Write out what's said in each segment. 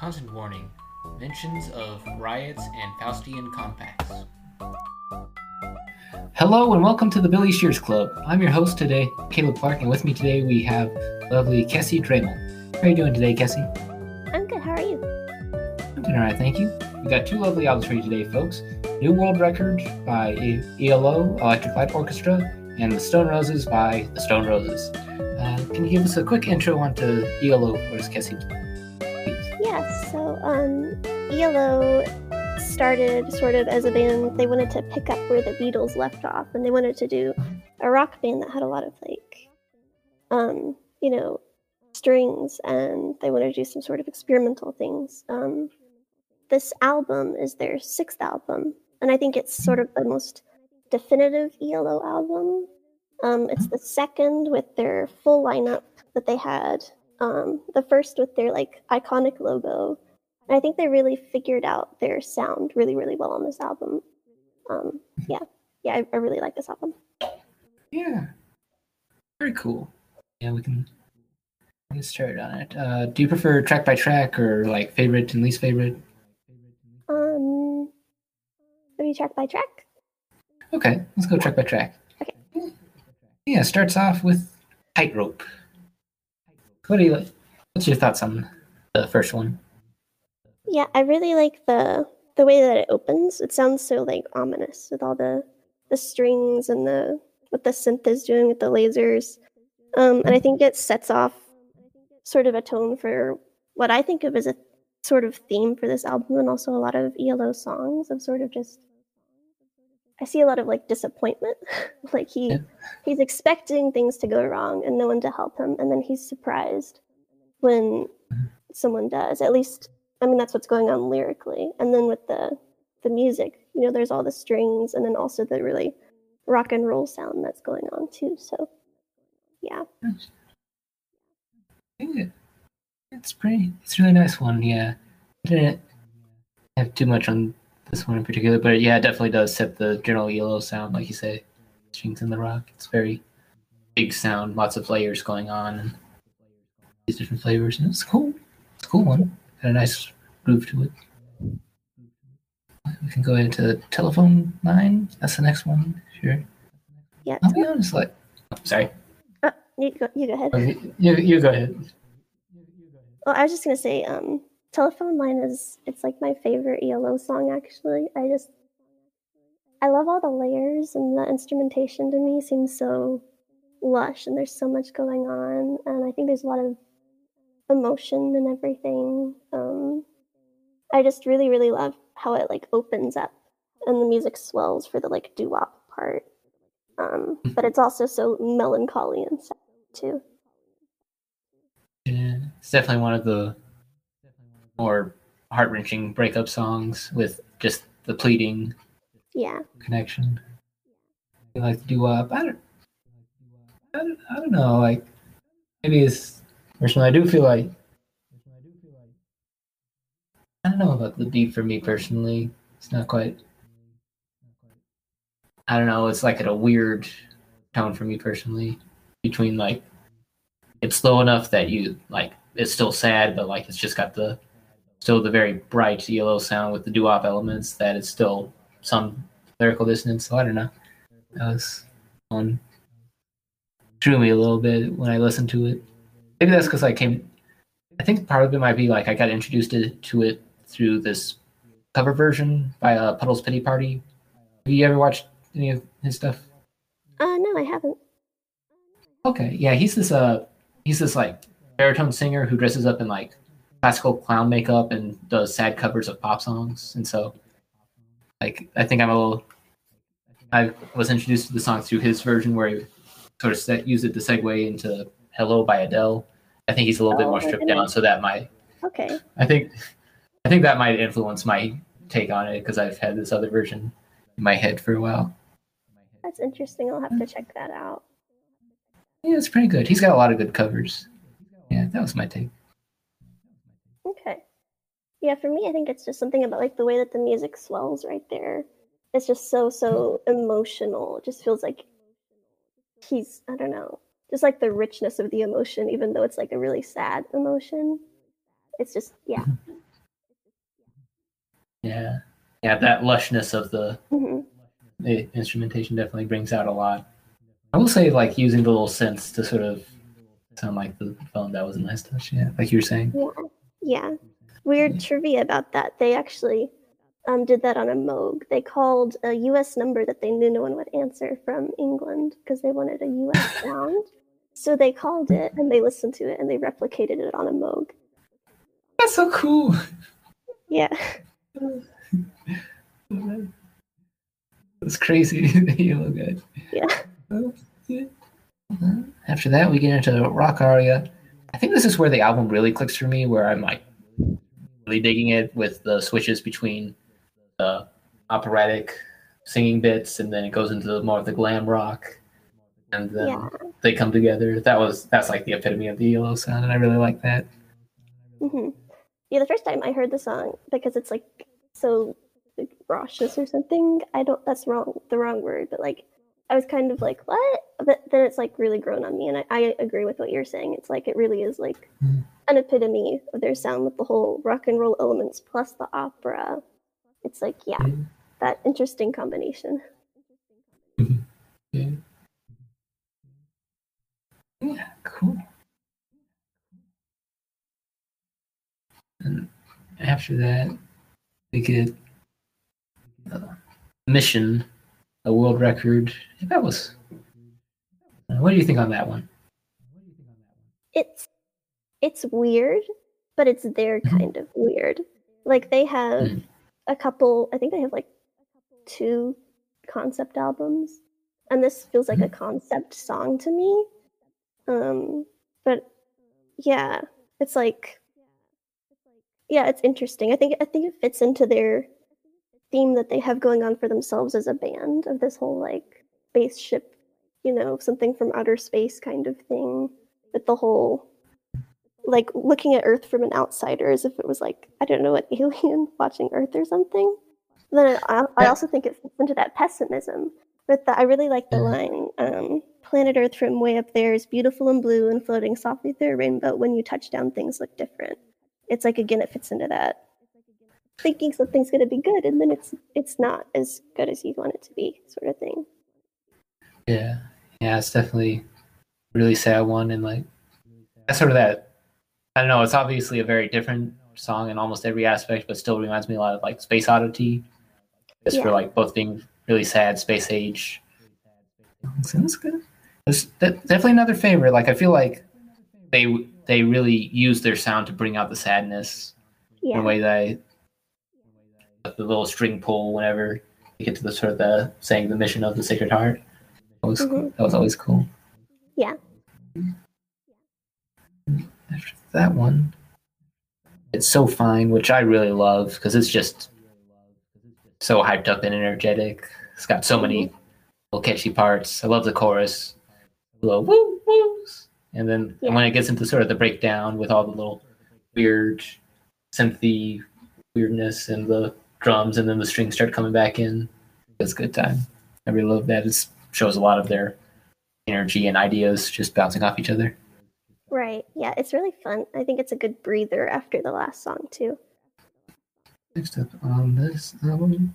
Content warning mentions of riots and Faustian compacts. Hello and welcome to the Billy Shears Club. I'm your host today, Caleb Clark, and with me today we have lovely Kesi Dremel. How are you doing today, Kesi? I'm good. How are you? I'm doing alright, thank you. We got two lovely albums for you today, folks. New World Record by ELO Electric Light Orchestra and The Stone Roses by The Stone Roses. Uh, can you give us a quick intro onto ELO for us, Kesi? ELO started sort of as a band. They wanted to pick up where the Beatles left off, and they wanted to do a rock band that had a lot of like, um, you know, strings, and they wanted to do some sort of experimental things. Um, this album is their sixth album, and I think it's sort of the most definitive ELO album. Um, it's the second with their full lineup that they had. Um, the first with their like iconic logo. And I think they really figured out their sound really, really well on this album. Um, yeah, yeah, I, I really like this album. Yeah, very cool. Yeah, we can get started on it. Uh, do you prefer track by track or like favorite and least favorite? Um, maybe track by track. Okay, let's go track by track. Okay. Yeah, starts off with Tightrope. What do you like? What's your thoughts on the first one? Yeah, I really like the the way that it opens. It sounds so like ominous with all the the strings and the what the synth is doing with the lasers. Um, and I think it sets off sort of a tone for what I think of as a sort of theme for this album and also a lot of ELO songs of sort of just I see a lot of like disappointment. like he Yeah. he's expecting things to go wrong and no one to help him and then he's surprised when someone does. At least I mean that's what's going on lyrically. And then with the the music, you know, there's all the strings and then also the really rock and roll sound that's going on too. So yeah. It's pretty. It's really nice one. Yeah, I didn't have too much on this one in particular, but yeah, it definitely does set the general ELO sound, like you say, strings in the rock. It's very big sound, lots of layers going on, and these different flavors, and it's cool. It's a cool one. Got a nice groove to it. We can go into telephone line. That's the next one. Sure. Yeah. I'll be honest. Like, sorry. Uh, you go you go ahead. You, you, you go ahead. Well, I was just gonna say, um, telephone line is it's like my favorite ELO song actually. I just I love all the layers and the instrumentation to me seems so lush and there's so much going on and I think there's a lot of emotion and everything. Um I just really, really love how it like opens up and the music swells for the like doo-wop part. Um, but it's also so melancholy and sad too. Yeah, it's definitely one of the more heart wrenching breakup songs with just the pleading Yeah. connection. I like to do up. I don't, I don't. I don't know. Like maybe it's personally. I do feel like. I don't know about the beat for me personally. It's not quite. I don't know. It's like at a weird tone for me personally. Between like, it's slow enough that you like it's still sad, but like it's just got the still the very bright ELO sound with the doo-wop elements that it's still some lyrical dissonance. So I don't know. That was on drew me a little bit when I listened to it. Maybe that's because I came. I think part of it might be like I got introduced to, to it through this cover version by uh, Puddle's Pity Party. Have you ever watched any of his stuff? Uh no, I haven't. Okay, yeah, he's this uh, he's this like baritone singer who dresses up in like classical clown makeup and does sad covers of pop songs, and so like I think I'm a little. I was introduced to the song through his version where he sort of set, used it to segue into "Hello" by Adele. I think he's a little bit Oh, more stripped down, so that might. Okay. I think, I think that might influence my take on it because I've had this other version in my head for a while. That's interesting. I'll have to check that out. Yeah, it's pretty good. He's got a lot of good covers. Yeah, that was my take. Okay. Yeah, for me, I think it's just something about like the way that the music swells right there. It's just so so emotional. It just feels like he's I don't know, just like the richness of the emotion, even though it's like a really sad emotion. It's just yeah, Yeah, yeah, that lushness of the, hmm the instrumentation definitely brings out a lot. I will say, like using the little synths to sort of sound like the phone. That was a nice touch. Yeah, like you were saying. Yeah, yeah. Weird trivia about that. They actually um, did that on a Moog. They called a U.S. number that they knew no one would answer from England because they wanted a U.S. sound. So they called it and they listened to it and they replicated it on a Moog. That's so cool. Yeah. That's crazy. the ELO guy. Yeah. After that, we get into the rock aria. I think this is where the album really clicks for me, where I'm like really digging it with the switches between the operatic singing bits, and then it goes into more of the glam rock, and then Yeah. they come together. That was that's like the epitome of the ELO sound, and I really like that. hmm Yeah, the first time I heard the song, because it's like so like, raucous or something. I don't. That's wrong. The wrong word, but like I was kind of like, what? But then it's like really grown on me, and I, I agree with what you're saying. It's like it really is like Mm. an epitome of their sound with the whole rock and roll elements plus the opera. It's like yeah, Yeah. that interesting combination. Yeah. Yeah, cool. And after that, we get uh, Mission, a world record. That was. What do you think on that one? It's it's weird, but it's their Mhm. kind of weird. Like they have Mm. a couple. I think they have like two concept albums, and this feels like a concept song to me. Um, but yeah, it's like yeah, it's interesting. I think I think it fits into their theme that they have going on for themselves as a band of this whole like spaceship, you know, something from outer space kind of thing. With the whole like looking at Earth from an outsider as if it was like I don't know an alien watching Earth or something. Then I, I also think it fits into that pessimism. With the, I really like the Mhm. line, um, "Planet Earth from way up there is beautiful and blue and floating softly through a rainbow. When you touch down, things look different." It's like again, it fits into that thinking something's going to be good and then it's it's not as good as you want it to be, sort of thing. Yeah, yeah, it's definitely a really sad one, and like that's sort of that. I don't know. It's obviously a very different song in almost every aspect, but still reminds me a lot of like Space Oddity. It's for like both being really sad, space age. So that's good. It's definitely another favorite. Like I feel like they they really use their sound to bring out the sadness in a way that I, the little string pull whenever you get to the sort of the saying the mission of the Sacred Heart. That was Mhm. that was always cool. Yeah. After that one, it's so fine, which I really love because it's just so hyped up and energetic. It's got so many little catchy parts. I love the chorus, little woo woos, and then Yeah. when it gets into sort of the breakdown with all the little weird synthy weirdness and the drums, and then the strings start coming back in. It's a good time. I really love that. It shows a lot of their energy and ideas just bouncing off each other. Right. Yeah, it's really fun. I think it's a good breather after the last song too. Next up on this album,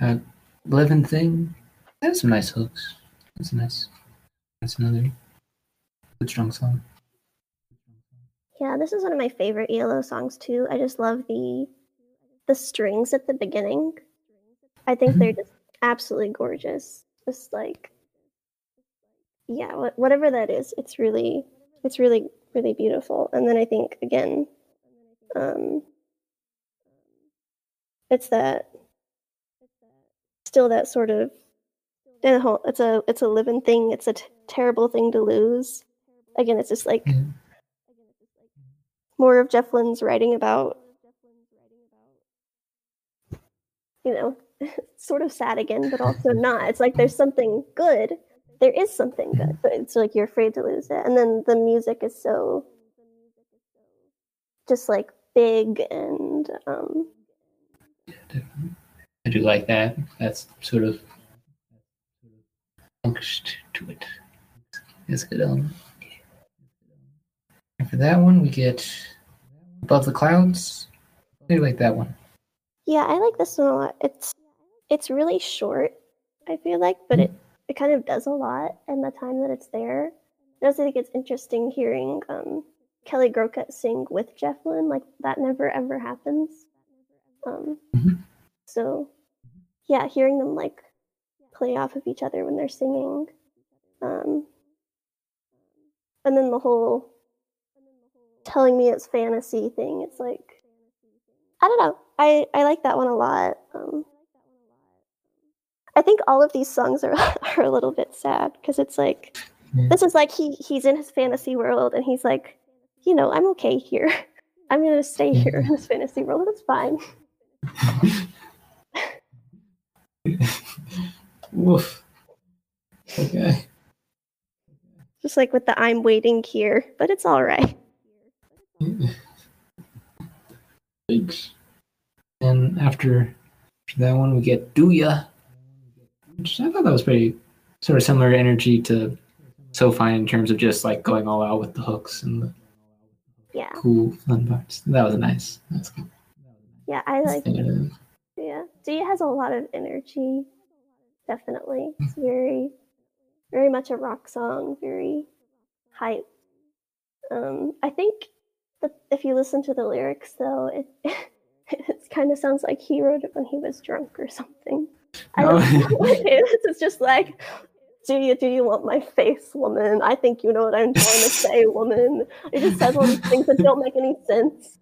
got Living Thing. That's some nice hooks. That's nice. That's another good strong song. Yeah, this is one of my favorite ELO songs too. I just love the the strings at the beginning. I think Mhm. they're just absolutely gorgeous. Just like yeah, whatever that is, it's really it's really really beautiful. And then I think again um it's that still that sort of the whole- it's a it's a living thing. It's a t- terrible thing to lose. Again, it's just like Yeah. more of Jeff Lynne's writing about, you know, sort of sad again, but also not. It's like there's something good. There is something good, but it's like you're afraid to lose it. And then the music is so just like big and um Definitely. I do like that. That's sort of angst to it. It's a good element. And for that one, we get Above the Clouds. I like that one. Yeah, I like this one a lot. It's it's really short, I feel like, but it, it kind of does a lot in the time that it's there. I also think it's interesting hearing um, Kelly Groucutt sing with Jeff Lynne. Like that never ever happens. Um, Mhm. So yeah, hearing them like play off of each other when they're singing. Um, and then the whole telling me it's fantasy thing. It's like I don't know. I I like that one a lot. Um, I think all of these songs are are a little bit sad because it's like Yeah. this is like he he's in his fantasy world and he's like, you know, I'm okay here. I'm gonna stay here in this fantasy world. It's fine. Woof. Okay. Just like with the I'm waiting here, but it's all right. Thanks. And after, after that one, we get Do Ya. Which I thought that was pretty sort of similar energy to So Fine in terms of just like going all out with the hooks and the Yeah, cool fun parts. That was nice. That's good. yeah, I like. Yeah, Do Ya has a lot of energy. Definitely, it's very, very much a rock song. Very hype. Um, I think that if you listen to the lyrics, though, it it kind of sounds like he wrote it when he was drunk or something. I don't know what it is. It's just like, do you do you want my face, woman? I think you know what I'm trying to say, woman. It just says all these things that don't make any sense,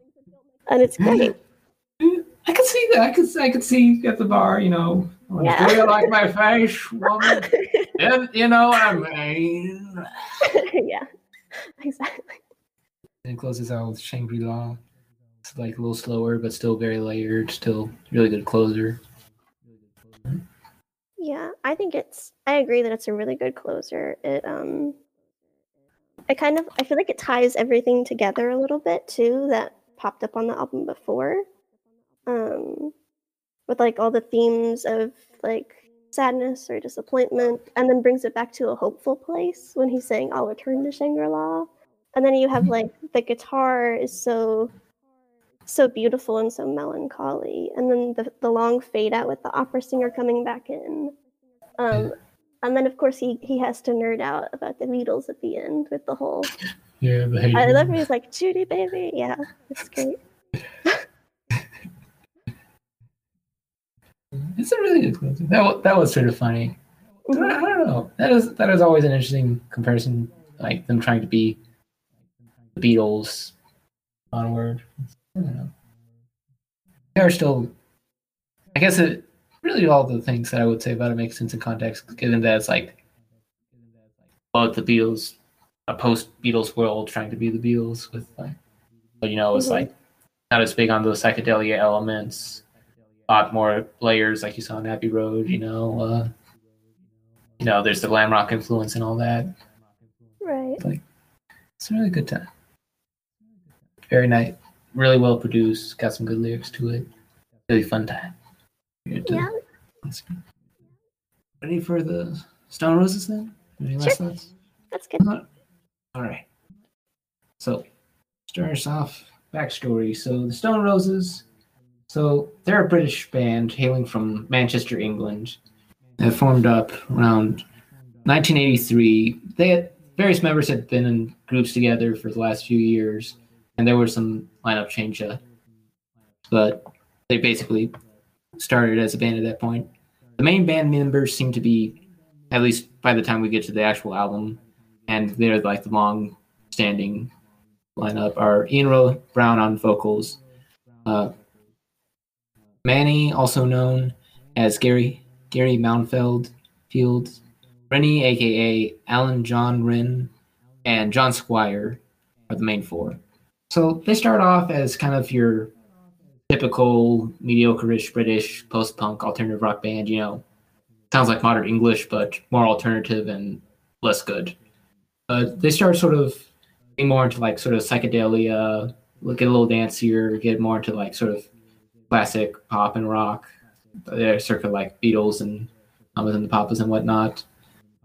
and it's great. I could see that. I could. I could see at the bar. You know. Yeah. Do you like my face, woman? You know what I mean. yeah, exactly. And it closes out with Shangri La. It's like a little slower, but still very layered. Still really good closer. Yeah, I think it's. I agree that it's a really good closer. It um, I kind of I feel like it ties everything together a little bit too that popped up on the album before, um, with like all the themes of like sadness or disappointment, and then brings it back to a hopeful place when he's saying "I'll return to Shangri La," and then you have Mhm. like the guitar is so so beautiful and so melancholy and then the, the long fade out with the opera singer coming back in. Um, and then of course he, he has to nerd out about the Beatles at the end with the whole Yeah, the I love when he's like Judy baby. Yeah it's great It's a really good closer. That that was sort of funny. I don't, I don't know. That is that is always an interesting comparison, like them trying to be the Beatles onward. I don't know. They're still. I guess it really all the things that I would say about it make sense in context, given that it's like about the Beatles, a post Beatles world trying to be the Beatles with like, but you know, it's Mhm. like not as big on those psychedelia elements, lot more layers like you saw in Abbey Road. You know, uh, you know, there's the glam rock influence and all that. right It's a really good time. Very nice, really well produced. Got some good lyrics to it. Really fun time. Yeah that's good. Ready for the Stone Roses then? Any last Sure. thoughts? that's good All right. So, start us off. Backstory. So, the Stone Roses. So, they're a British band hailing from Manchester, England. They formed up around 1983. They had various members had been in groups together for the last few years, and there were some lineup change. uh, But they basically started as a band at that point. The main band members seem to be, at least by the time we get to the actual album, and they're like the long standing lineup are Ian Ro- Brown on vocals, uh, Mani, also known as Gary Gary Mounfield Field, Reni, aka Alan John Wren, and John Squire are the main four. So they start off as kind of your typical mediocre-ish British post-punk alternative rock band. You know, sounds like modern English, but more alternative and less good. Uh, they start sort of getting more into like sort of psychedelia, get a little dancier, get more into like sort of classic pop and rock. They're circa like Beatles and Mamas and the Papas and whatnot.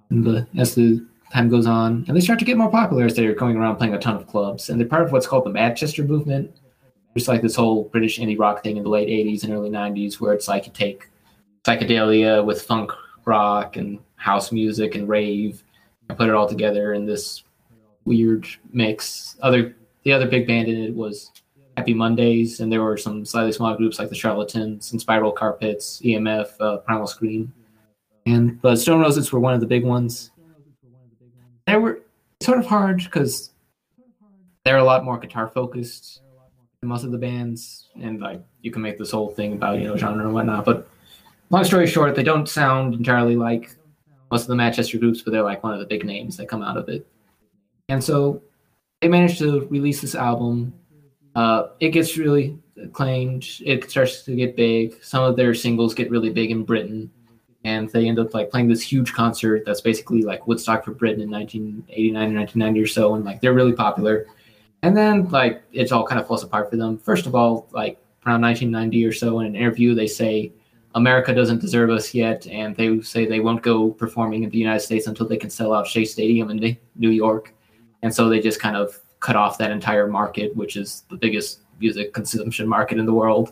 And the, as the time goes on, and they start to get more popular as they're going around playing a ton of clubs. And they're part of what's called the Manchester movement, there's like this whole British indie rock thing in the late '80s and early '90s where it's like you take psychedelia with funk rock and house music and rave and put it all together in this weird mix. Other the other big band in it was Happy Mondays, and there were some slightly smaller groups like the Charlatans and Spiral Carpets, EMF, uh, Primal Scream, and but Stone Roses were one of the big ones. They were sort of hard because they're a lot more guitar focused than most of the bands, and like you can make this whole thing about you know genre and whatnot. But long story short, they don't sound entirely like most of the Manchester groups, but they're like one of the big names that come out of it. And so they managed to release this album. Uh, it gets really acclaimed. It starts to get big. Some of their singles get really big in Britain, and they end up like playing this huge concert that's basically like Woodstock for Britain in 1989 or 1990 or so, and like they're really popular. And then like it's all kind of falls apart for them. First of all, like around 1990 or so, in an interview, they say America doesn't deserve us yet, and they say they won't go performing in the United States until they can sell out Shea Stadium in New York and so they just kind of cut off that entire market, which is the biggest music consumption market in the world,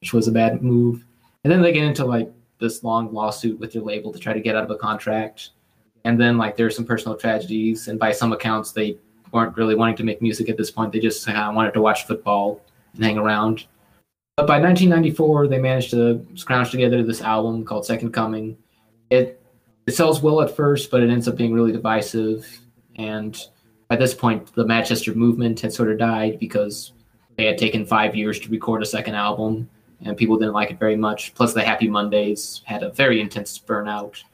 which was a bad move. And then they get into like this long lawsuit with their label to try to get out of a contract. And then like there's some personal tragedies, and by some accounts they weren't really wanting to make music at this point. They just of wanted to watch football and hang around. But by 1994, they managed to scrounge together this album called Second Coming. It it sells well at first, but it ends up being really divisive and at this point, the Manchester movement had sort of died because they had taken five years to record a second album, and people didn't like it very much. Plus, the Happy Mondays had a very intense burnout,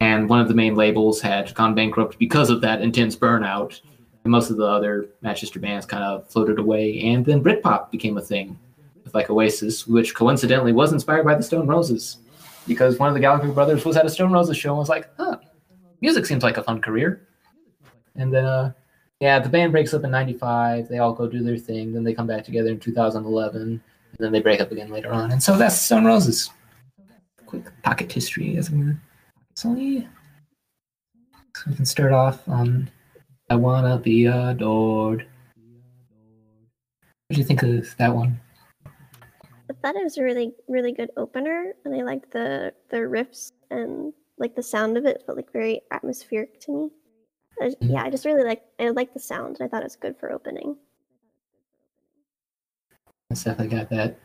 and one of the main labels had gone bankrupt because of that intense burnout. And most of the other Manchester bands kind of floated away, and then Britpop became a thing with like Oasis, which coincidentally was inspired by the Stone Roses, because one of the Gallagher brothers was at a Stone Roses show and was like, "Huh, music seems like a fun career," and then uh, yeah, the band breaks up in '95. They all go do their thing. Then they come back together in 2011, and then they break up again later on. And so that's Stone Roses. Quick pocket history, as. So yeah, so we can start off on "I Wanna Be Adored." What do you think of that one? I thought it was a really, really good opener, and I liked the the riffs and like the sound of it felt like very atmospheric to me. I, yeah, I just really like I like the sound. I thought it was good for opening. It's definitely got that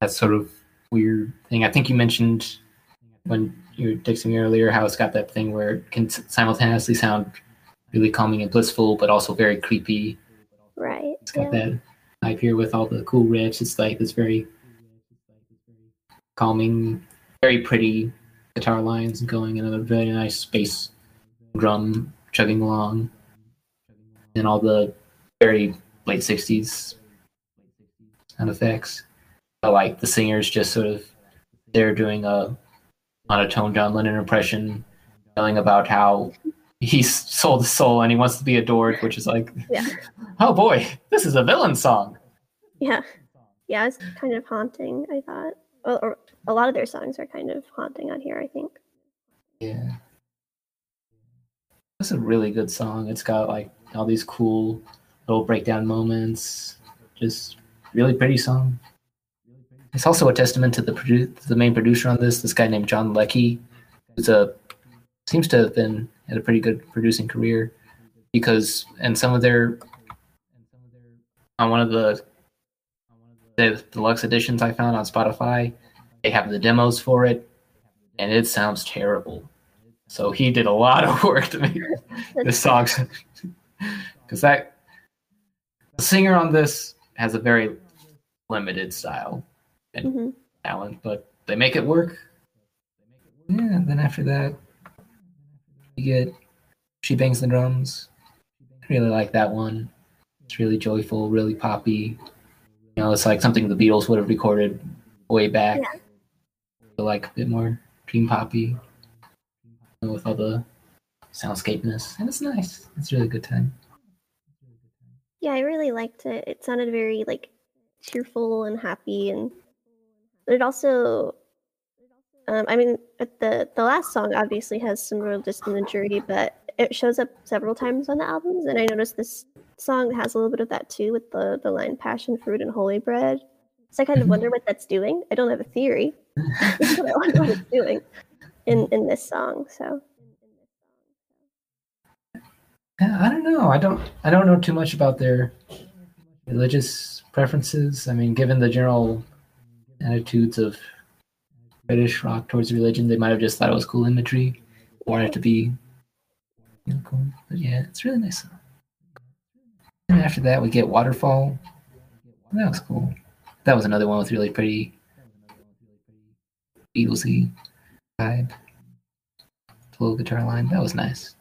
that sort of weird thing. I think you mentioned when you were texting me earlier how it's got that thing where it can simultaneously sound really calming and blissful, but also very creepy. Right. It's got yeah. that vibe here with all the cool riffs. It's like this very calming, very pretty guitar lines going in a very nice space drum chugging along, and all the very late '60s sound effects. But like the singers just sort of they're doing a monotone John Lennon impression, telling about how he's sold his soul and he wants to be adored, which is like, yeah. oh boy, this is a villain song. Yeah, yeah, it's kind of haunting. I thought, or a lot of their songs are kind of haunting on here. I think. Yeah. It's a really good song. It's got like all these cool little breakdown moments. Just really pretty song. It's also a testament to the produ- the main producer on this, this guy named John Leckie, who's a seems to have been had a pretty good producing career because and some of their on one of the the deluxe editions I found on Spotify, they have the demos for it, and it sounds terrible. So he did a lot of work to make the songs because that the singer on this has a very limited style and mm-hmm. talent, but they make it work. Yeah, and then after that, you get She Bangs the Drums. I really like that one. It's really joyful, really poppy. You know, it's like something the Beatles would have recorded way back. Yeah. like a bit more dream poppy with all the soundscapeness, and it's nice. It's a really good time. Yeah, I really liked it. It sounded very like cheerful and happy, and it also, um, I mean, the the last song obviously has some real imagery, but it shows up several times on the albums, and I noticed this song has a little bit of that too with the the line "passion fruit and holy bread." So I kind of wonder what that's doing. I don't have a theory, but I wonder what it's doing in in this song. So I don't know. I don't. I don't know too much about their religious preferences. I mean, given the general attitudes of British rock towards religion, they might have just thought it was cool imagery, wanted it to be you know, cool. But yeah, it's really nice. And after that, we get Waterfall. That was cool. That was another one with really pretty Beatlesy vibe. Little guitar line. That was nice.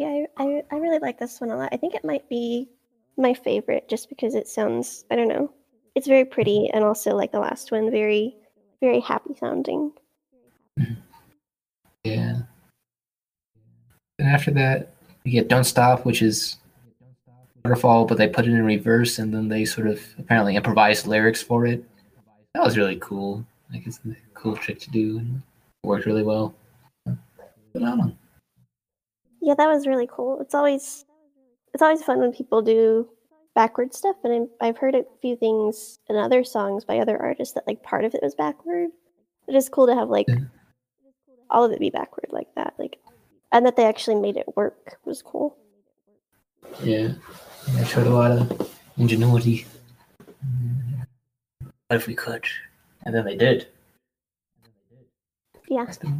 yeah, I, I I really like this one a lot. I think it might be my favorite just because it sounds I don't know. It's very pretty mm-hmm. and also like the last one, very very happy sounding. Mm-hmm. Yeah. And after that, you get Don't Stop, which is waterfall, but they put it in reverse and then they sort of apparently improvised lyrics for it. That was really cool. Like it's a cool trick to do and it worked really well. Phenomenal. Yeah, that was really cool. It's always it's always fun when people do backward stuff, and I'm, I've heard a few things in other songs by other artists that like part of it was backward. It is cool to have like Yeah. all of it be backward like that, like, and that they actually made it work was cool. Yeah. yeah showed a lot of ingenuity. What if we could? And then they did. Yeah, Yeah.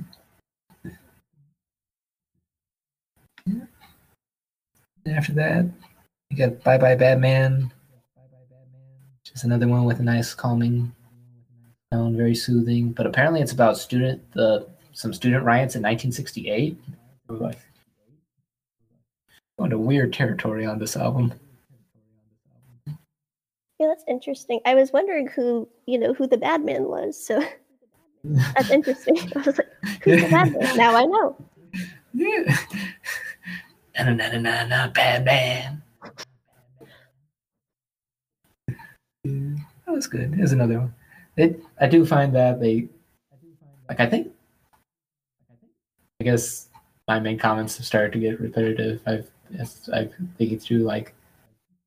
After that, you got Bye Bye Badman, which is another one with a nice calming sound, very soothing. But apparently, it's about student the some student riots in 1968. We're like going to weird territory on this album. yeah, that's interesting. I was wondering who you know who the bad man was, so that's interesting. I was like, who's the bad man? Now I know. Yeah. Na na na na na Batman. That was good. Here's another one. It, I do find that they, like, I think, I guess my main comments have started to get repetitive. I've, I've thinking through, like,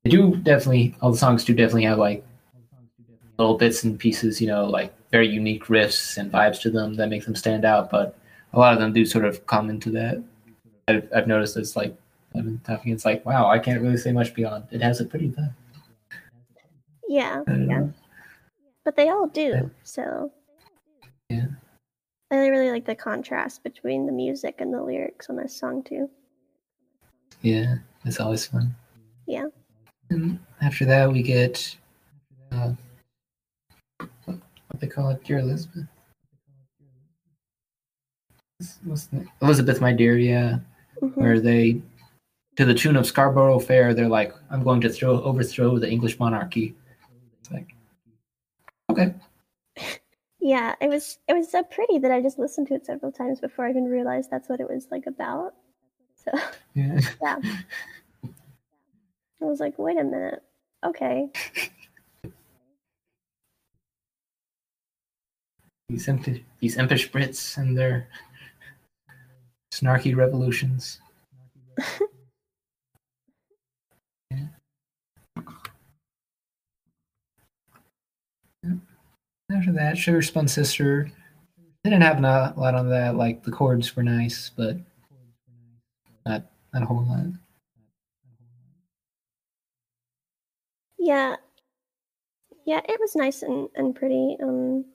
they do definitely, all the songs do definitely have, like, little bits and pieces, you know, like very unique riffs and vibes to them that make them stand out. But a lot of them do sort of come into that. I've, I've noticed it's like, I've been talking, it's like, wow, I can't really say much beyond. It has a pretty vibe. Yeah, yeah, but they all Yeah. do. So Yeah. I really like the contrast between the music and the lyrics on this song too. Yeah, it's always fun. Yeah. And after that, we get uh, what what they call it, Dear Elizabeth. What's- what's the- Elizabeth, my dear, yeah. Mhm. Where they, to the tune of Scarborough Fair, they're like, "I'm going to throw overthrow the English monarchy." It's like, okay, Yeah, it was it was so pretty that I just listened to it several times before I even realized that's what it was like about. So yeah, yeah, I was like, wait a minute, okay, these impish, these impish Brits and their snarky revolutions. Yeah. After that, Sugar Spun Sister didn't have a lot on that. Like the chords were nice, but not not a whole lot. yeah, yeah, it was nice and and pretty. Um,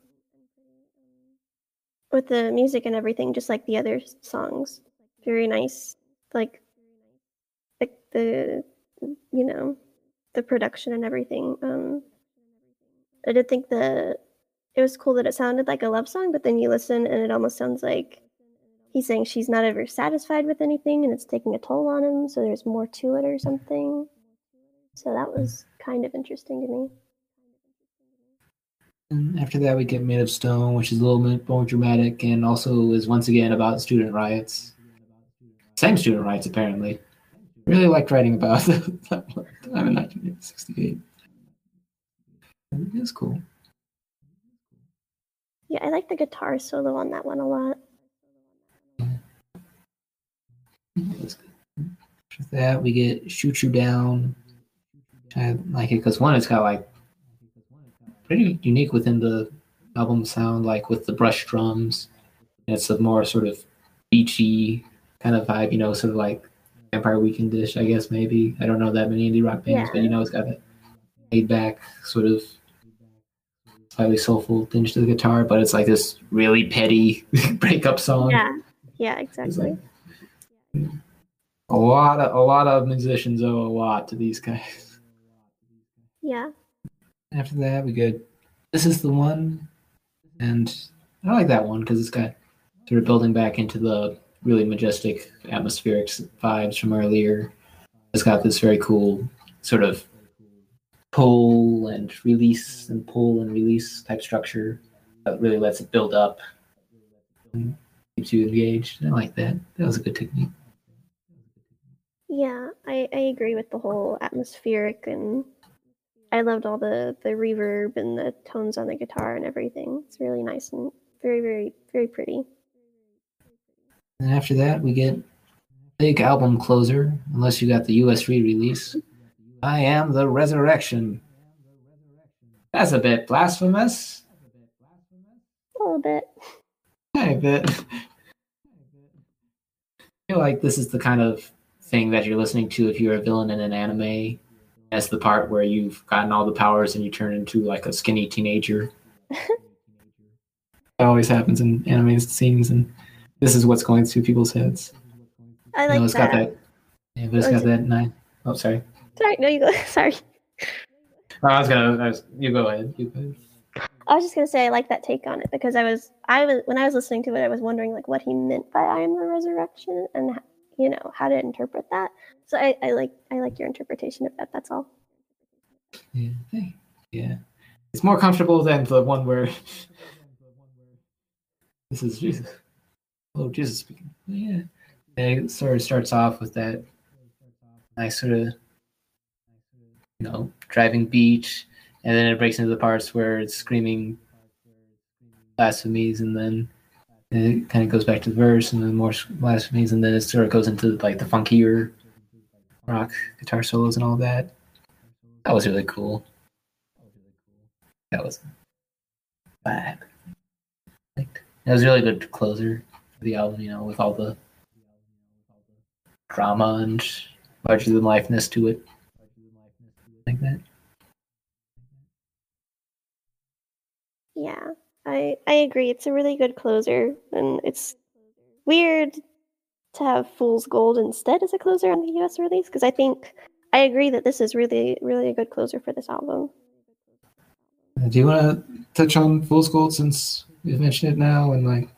with the music and everything, just like the other songs, very nice. Like, like the you know, the production and everything. Um, I did think that it was cool that it sounded like a love song, but then you listen and it almost sounds like he's saying she's not ever satisfied with anything and it's taking a toll on him, so there's more to it or something. So that was kind of interesting to me. Mm-hmm. After that, we get Made of Stone, which is a little bit more dramatic and also is once again about student riots. Same student riots, apparently. Really liked writing about that one time in 1968. It was cool. Yeah, I like the guitar solo on that one a lot. Mm-hmm. After that, we get Shoot You Down. I like it because one, it's got like pretty unique within the album sound, like with the brush drums. And it's a more sort of beachy kind of vibe, you know, sort of like Vampire Weekend dish, I guess maybe. I don't know that many indie rock bands, Yeah. but you know, it's got that laid back sort of slightly soulful tinge to the guitar, but it's like this really petty breakup song. Yeah. Yeah, exactly. like a lot of a lot of musicians owe a lot to these guys. Yeah. After that, we get this is the one, and I like that one because it's got sort of building back into the really majestic atmospheric vibes from earlier. It's got this very cool sort of pull and release and pull and release type structure that really lets it build up and keeps you engaged. I like that. That was a good technique. Yeah, I, I agree with the whole atmospheric and I loved all the, the reverb and the tones on the guitar and everything. It's really nice and very, very, very pretty. And after that, we get big album closer, unless you got the US re release. I am the resurrection. That's a bit blasphemous. A little bit. A bit. I feel like this is the kind of thing that you're listening to if you're a villain in an anime. That's the part where you've gotten all the powers and you turn into like a skinny teenager. that always happens in anime scenes, and this is what's going through people's heads. I You like know, it's that. got that. Yeah, but it's Oh, got that nine. Oh, sorry. Sorry, no, you go. Sorry. Oh, I was gonna. I was, you go ahead. You go ahead. I was just gonna say I like that take on it because I was I was when I was listening to it I was wondering like what he meant by I am the resurrection and h- you know how to interpret that. So I, I like I like your interpretation of that. That's all. Yeah. Yeah. It's more comfortable than the one where this is Jesus. Oh, Jesus speaking. Yeah. And it sort of starts off with that nice sort of, you know, driving beat, and then it breaks into the parts where it's screaming blasphemies, and then it kind of goes back to the verse, and then more blasphemies, and then it sort of goes into like the funkier rock guitar solos and all that. That was really cool. That was bad. Like, That was really good closer for the album, you know, with all the drama and larger than lifeness to it. Like that. Yeah, I I agree. It's a really good closer, and it's weird to have Fool's Gold instead as a closer on the U.S. release because I think I agree that this is really really a good closer for this album. Uh, Do you want to touch on Fool's Gold since we've mentioned it now? And like,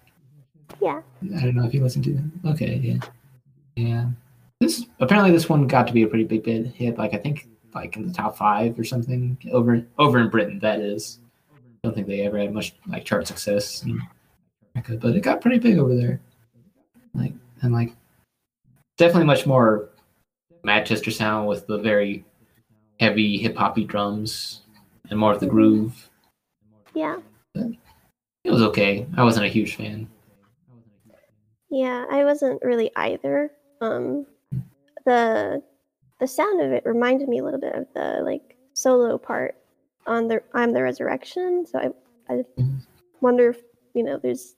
Yeah, I don't know if you listened to it. Okay, yeah, yeah. This apparently this one got to be a pretty big bit hit. Like I think like in the top five or something over over in Britain. That is. I don't think they ever had much like chart success in America, but it got pretty big over there. Like and like definitely much more Manchester sound with the very heavy hip hoppy drums and more of the groove. yeah, It was okay. I wasn't a huge fan. yeah. I wasn't really either. Um, the the sound of it reminded me a little bit of the like solo part on the I'm the Resurrection. So I I Mhm. wonder if you know there's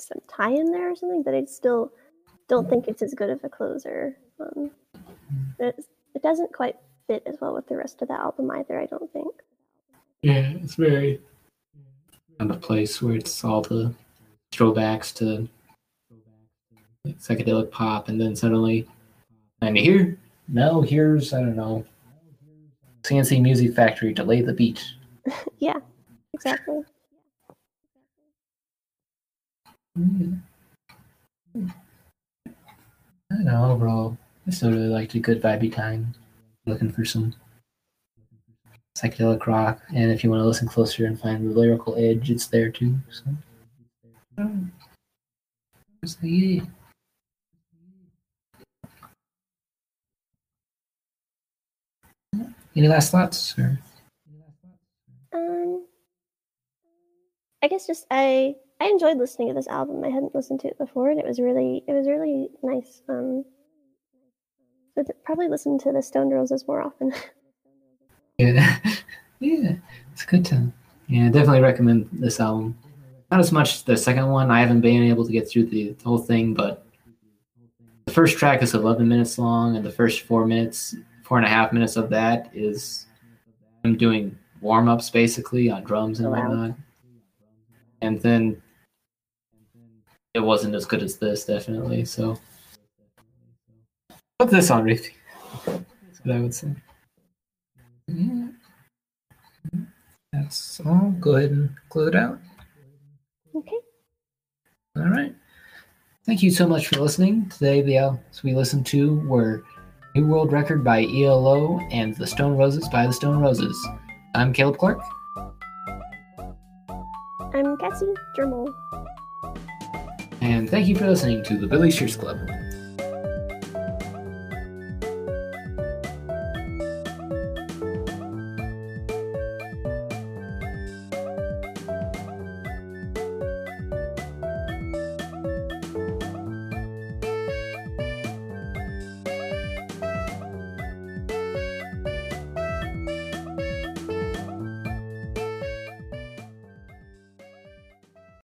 some tie in there or something, but I still don't think it's as good of a closer. Um, it, it doesn't quite fit as well with the rest of the album either. I don't think. Yeah, it's very kind of place where it's all the throwbacks to like, psychedelic pop, and then suddenly, and here, no, here's I don't know, C+C Music Factory to lay the beat. Yeah, exactly. Yeah. I don't know. Overall, I still really liked a good vibey time. Looking for some psychedelic rock, and if you want to listen closer and find the lyrical edge, it's there too. So, um, so yeah. Any last thoughts? Or? Um, I guess just I I enjoyed listening to this album. I hadn't listened to it before, and it was really it was really nice. Um, But probably listen to the Stone Roses more often. Yeah, yeah, it's a good time. Yeah, definitely recommend this album. Not as much the second one. I haven't been able to get through the whole thing, but the first track is 11 minutes long, and the first four minutes, four and a half minutes of that is him doing warm ups basically on drums and wow. whatnot. And then it wasn't as good as this, definitely. So put this on repeat. That's what I would say. Yeah. That's all. Go ahead and close it out. Okay. All right. Thank you so much for listening. Today, the albums we listened to were New World Record by ELO and The Stone Roses by The Stone Roses. I'm Caleb Clark, I'm Kesi Dremel. and thank you for listening to the Billy Shears Club.